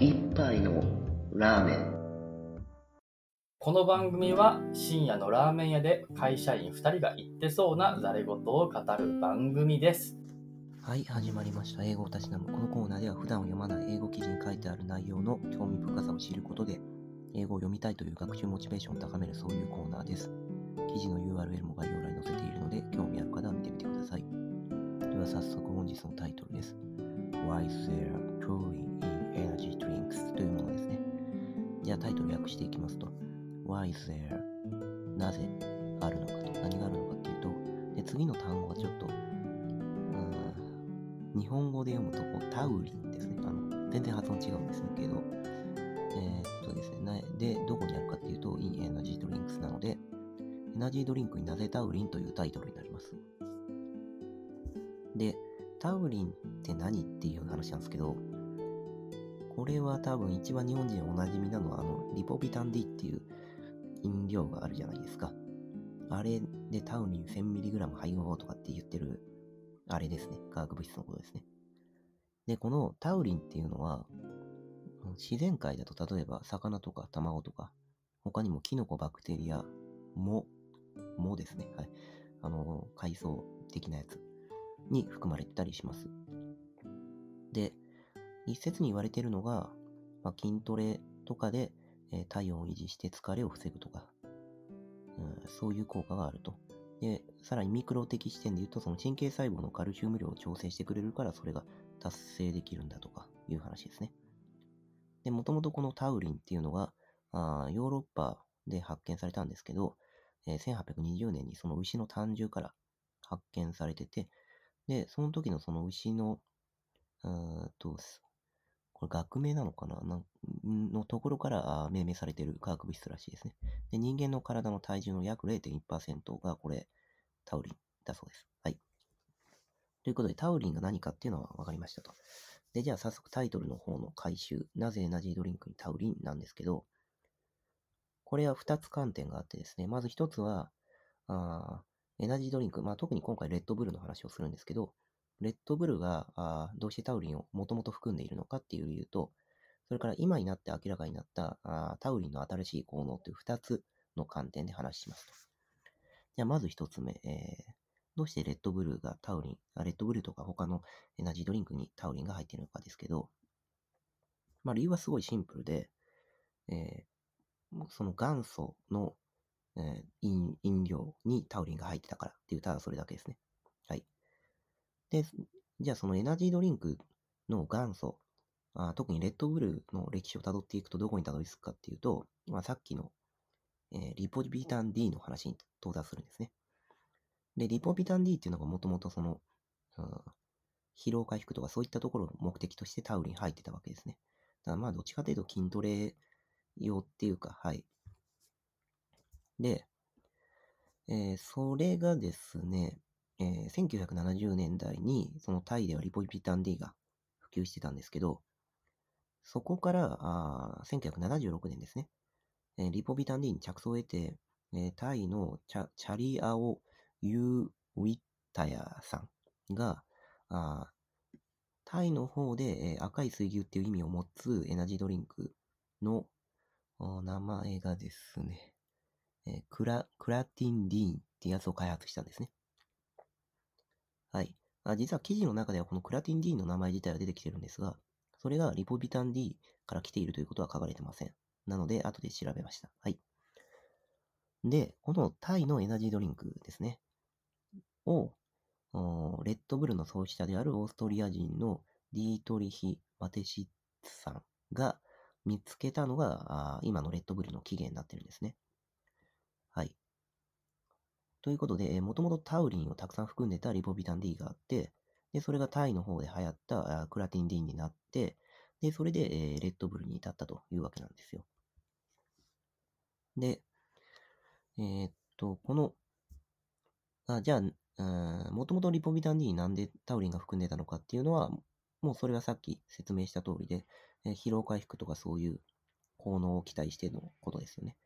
一杯のラーメンこの番組は深夜のラーメン屋で会社員2人が言ってそうなざれ言を語る番組です。はい、始まりました。英語をたしなむ。このコーナーでは普段を読まない英語記事に書いてある内容の興味深さを知ることで、英語を読みたいという学習モチベーションを高めるそういうコーナーです。記事の URL も概要欄に載せているので、興味ある方は見てみてください。では早速本日のタイトルです。Why is there chlorine in energy drinks? というものですね。じゃあタイトル訳していきますと、Why is there? なぜあるのかと、何があるのかっていうと、で次の単語はちょっと、日本語で読むとこうタウリンですね。あの全然発音違うんですけど、えー、っとですね、で、どこにあるかっていうと、in energy drinks なので、エナジードリンクになぜタウリンというタイトルになります。で、タウリンって何っていう話なんですけど、これは多分一番日本人おなじみなのは、あの、リポビタン D っていう飲料があるじゃないですか。あれでタウリン 1000mg 配合とかって言ってるあれですね。化学物質のことですね。で、このタウリンっていうのは、自然界だと例えば魚とか卵とか、他にもキノコ、バクテリア、藻、藻ですね。はい。あの、海藻的なやつに含まれてたりします。で、一説に言われているのが、まあ、筋トレとかで、えー、体温を維持して疲れを防ぐとか、うん、そういう効果があると。で、さらにミクロ的視点で言うと、その神経細胞のカルシウム量を調整してくれるから、それが達成できるんだとかいう話ですね。で、もともとこのタウリンっていうのが、あヨーロッパで発見されたんですけど、えー、1820年にその牛の胆汁から発見されてて、で、その時のその牛の、うんと、これ学名なのかな？なのところから命名されている化学物質らしいですね。で、人間の体の体重の約0.1%がこれ、タウリンだそうです。はい。ということで、タウリンが何かっていうのは分かりましたと。で、じゃあ早速タイトルの方の回収。なぜエナジードリンクにタウリンなんですけど、これは2つ観点があってですね、まず1つは、あエナジードリンク、まあ特に今回レッドブルの話をするんですけど、レッドブルがあどうしてタウリンをもともと含んでいるのかっていう理由と、それから今になって明らかになったあタウリンの新しい効能という2つの観点で話しますと。じゃあまず1つ目、えー、どうしてレッドブルがタウリン、レッドブルとか他のエナジードリンクにタウリンが入っているのかですけど、まあ理由はすごいシンプルで、えー、その元祖の、えー、飲飲料にタウリンが入ってたからっていう、ただそれだけですね。はい。で、じゃあそのエナジードリンクの元祖、あ特にレッドブルの歴史をたどっていくとどこにたどり着くかっていうと、まあ、さっきの、えー、リポビタン D の話に到達するんですね。で、リポビタン D っていうのがもともとその、うん、疲労回復とかそういったところを目的としてタウリン入ってたわけですね。だからまあどっちかというと筋トレ用っていうか、はい。で、えー、それがですね、えー、1970年代にそのタイではリポビタン D が普及してたんですけど、そこからあ1976年ですね、えー、リポビタン D に着想を得て、えー、タイのチャチャリアオ・ユー・ウィッタヤさんが、あタイの方で、えー、赤い水牛っていう意味を持つエナジードリンクの名前がですね、えー、クラクラティンディーンってやつを開発したんですね。はい。あ実は記事の中ではこのクラティン D の名前自体は出てきてるんですが、それがリポビタン D から来ているということは書かれてません。なので、後で調べました。はい。で、このタイのエナジードリンクですね。を、レッドブルの創始者であるオーストリア人のディートリヒ・マテシッツさんが見つけたのが、今のレッドブルの起源になってるんですね。ということで、もともとタウリンをたくさん含んでたリポビタン D があって、で、それがタイの方で流行ったクラティン D になって、で、それで、えー、レッドブルに至ったというわけなんですよ。で、えー、っと、この、あじゃあ、もともとリポビタン D になんでタウリンが含んでたのかっていうのは、もうそれはさっき説明した通りで、えー、疲労回復とかそういう効能を期待してのことですよね。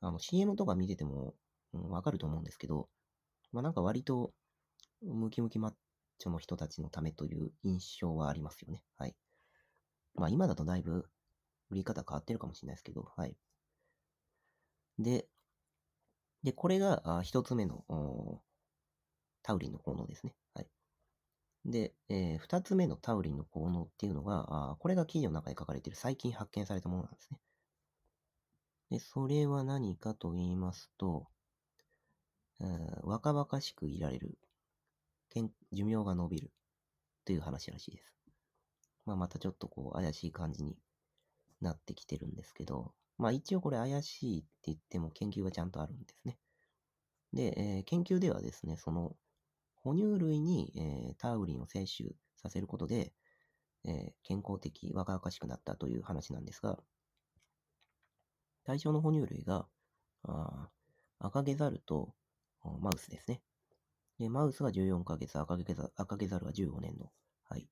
あの、CM とか見てても、うん、わかると思うんですけど、まあなんか割とムキムキマッチョの人たちのためという印象はありますよね。はい。まあ今だとだいぶ売り方変わってるかもしれないですけど、はい。で、で、これが一つ目のタウリンの効能ですね。はい。で、えー二つ目のタウリンの効能っていうのが、あこれが記事の中に書かれている最近発見されたものなんですね。で、それは何かと言いますと、若々しくいられる、寿命が伸びるという話らしいです。まあ、またちょっとこう怪しい感じになってきてるんですけど、まあ一応これ怪しいって言っても研究がちゃんとあるんですね。で、えー研究ではですね、その哺乳類に、えータウリンを摂取させることで、えー健康的、若々しくなったという話なんですが、対象の哺乳類が、あ赤毛ザルとマウスですね。で、マウスが14ヶ月、赤毛ザ赤毛ザルが15年の、はい、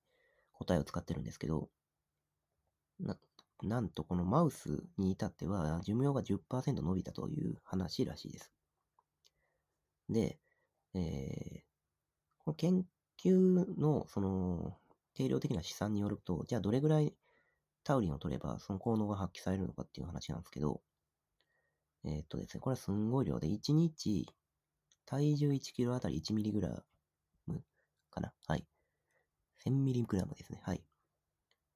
答えを使ってるんですけど、な、なんとこのマウスに至っては寿命が10%伸びたという話らしいです。で、えー、この研究のその定量的な試算によると、じゃあどれぐらいタウリンを取ればその効能が発揮されるのかっていう話なんですけど、えーっとですね、これはすんごい量で、1日体重1キロあたり1ミリグラムかなはい。1000ミリグラムですね。はい。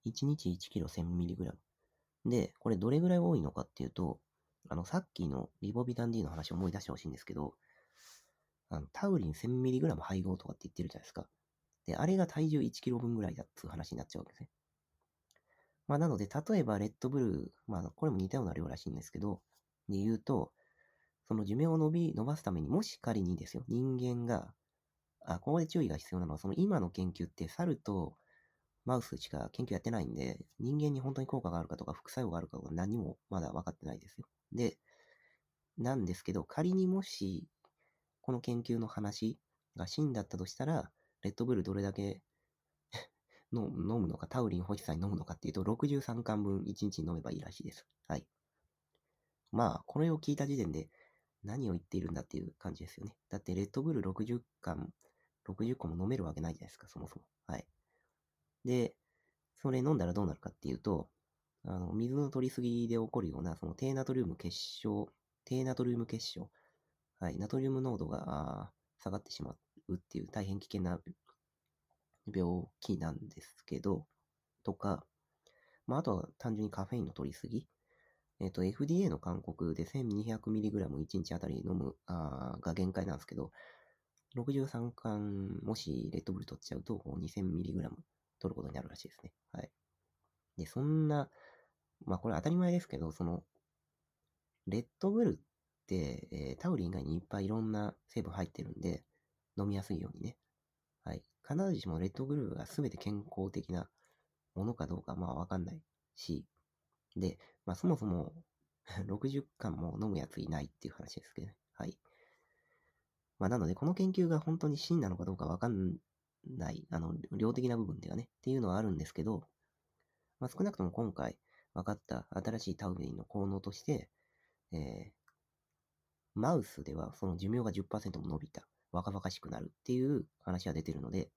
1日1キロ1000ミリグラム。で、これどれぐらい多いのかっていうと、あの、さっきのリボビタン D の話を思い出してほしいんですけど、あの、タウリン1000ミリグラム配合とかって言ってるじゃないですか。で、あれが体重1キロ分ぐらいだっていう話になっちゃうわけですね。まあ、なので、例えばレッドブルー、まあ、これも似たような量らしいんですけど、で言うと、その寿命を伸び、伸ばすために、もし仮にですよ、人間が、あ、ここで注意が必要なのは、その今の研究って、猿とマウスしか研究やってないんで、人間に本当に効果があるかとか、副作用があるかとか、何もまだ分かってないですよ。で、なんですけど、仮にもし、この研究の話が真だったとしたら、レッドブルどれだけ 飲むのか、タウリン欲しさに飲むのかっていうと、63巻分1日に飲めばいいらしいです。はい。まあ、これを聞いた時点で、何を言っているんだっていう感じですよね。だって、レッドブル60巻、60個も飲めるわけないじゃないですか、そもそも。はい。で、それ飲んだらどうなるかっていうと、あの、水の取りすぎで起こるような、その低ナトリウム結晶、低ナトリウム結晶、はい、ナトリウム濃度が下がってしまうっていう大変危険な病気なんですけど、とか、まあ、あとは単純にカフェインの取りすぎ。えっ、と、FDA の勧告で 1200mg1 日あたり飲むあが限界なんですけど、63巻、もしレッドブル取っちゃうと、2000mg 取ることになるらしいですね。はい。で、そんな、まあこれ当たり前ですけど、その、レッドブルって、えータウリン以外にいっぱいいろんな成分入ってるんで、飲みやすいようにね。はい。必ずしもレッドブルが全て健康的なものかどうか、まあわかんないし、で、まあそもそも 60巻も飲むやついないっていう話ですけどね。はい。まあなので、この研究が本当に真なのかどうかわかんない、あの、量的な部分ではね、っていうのはあるんですけど、まあ少なくとも今回分かった新しいタウリンの効能として、えー、マウスではその寿命が10%も伸びた、若々しくなるっていう話が出てるので、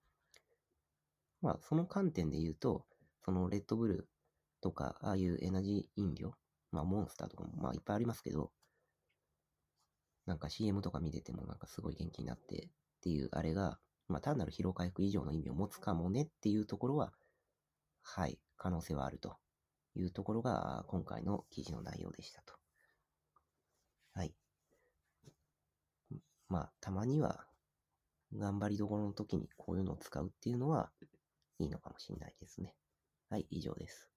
まあその観点で言うと、そのレッドブルとか、ああいうエナジー飲料、まあモンスターとかもまあいっぱいありますけど、なんか CM とか見ててもなんかすごい元気になってっていうあれが、まあ単なる疲労回復以上の意味を持つかもねっていうところは、はい、可能性はあるというところが今回の記事の内容でしたと。はい。まあたまには頑張りどころの時にこういうのを使うっていうのはいいのかもしれないですね。はい、以上です。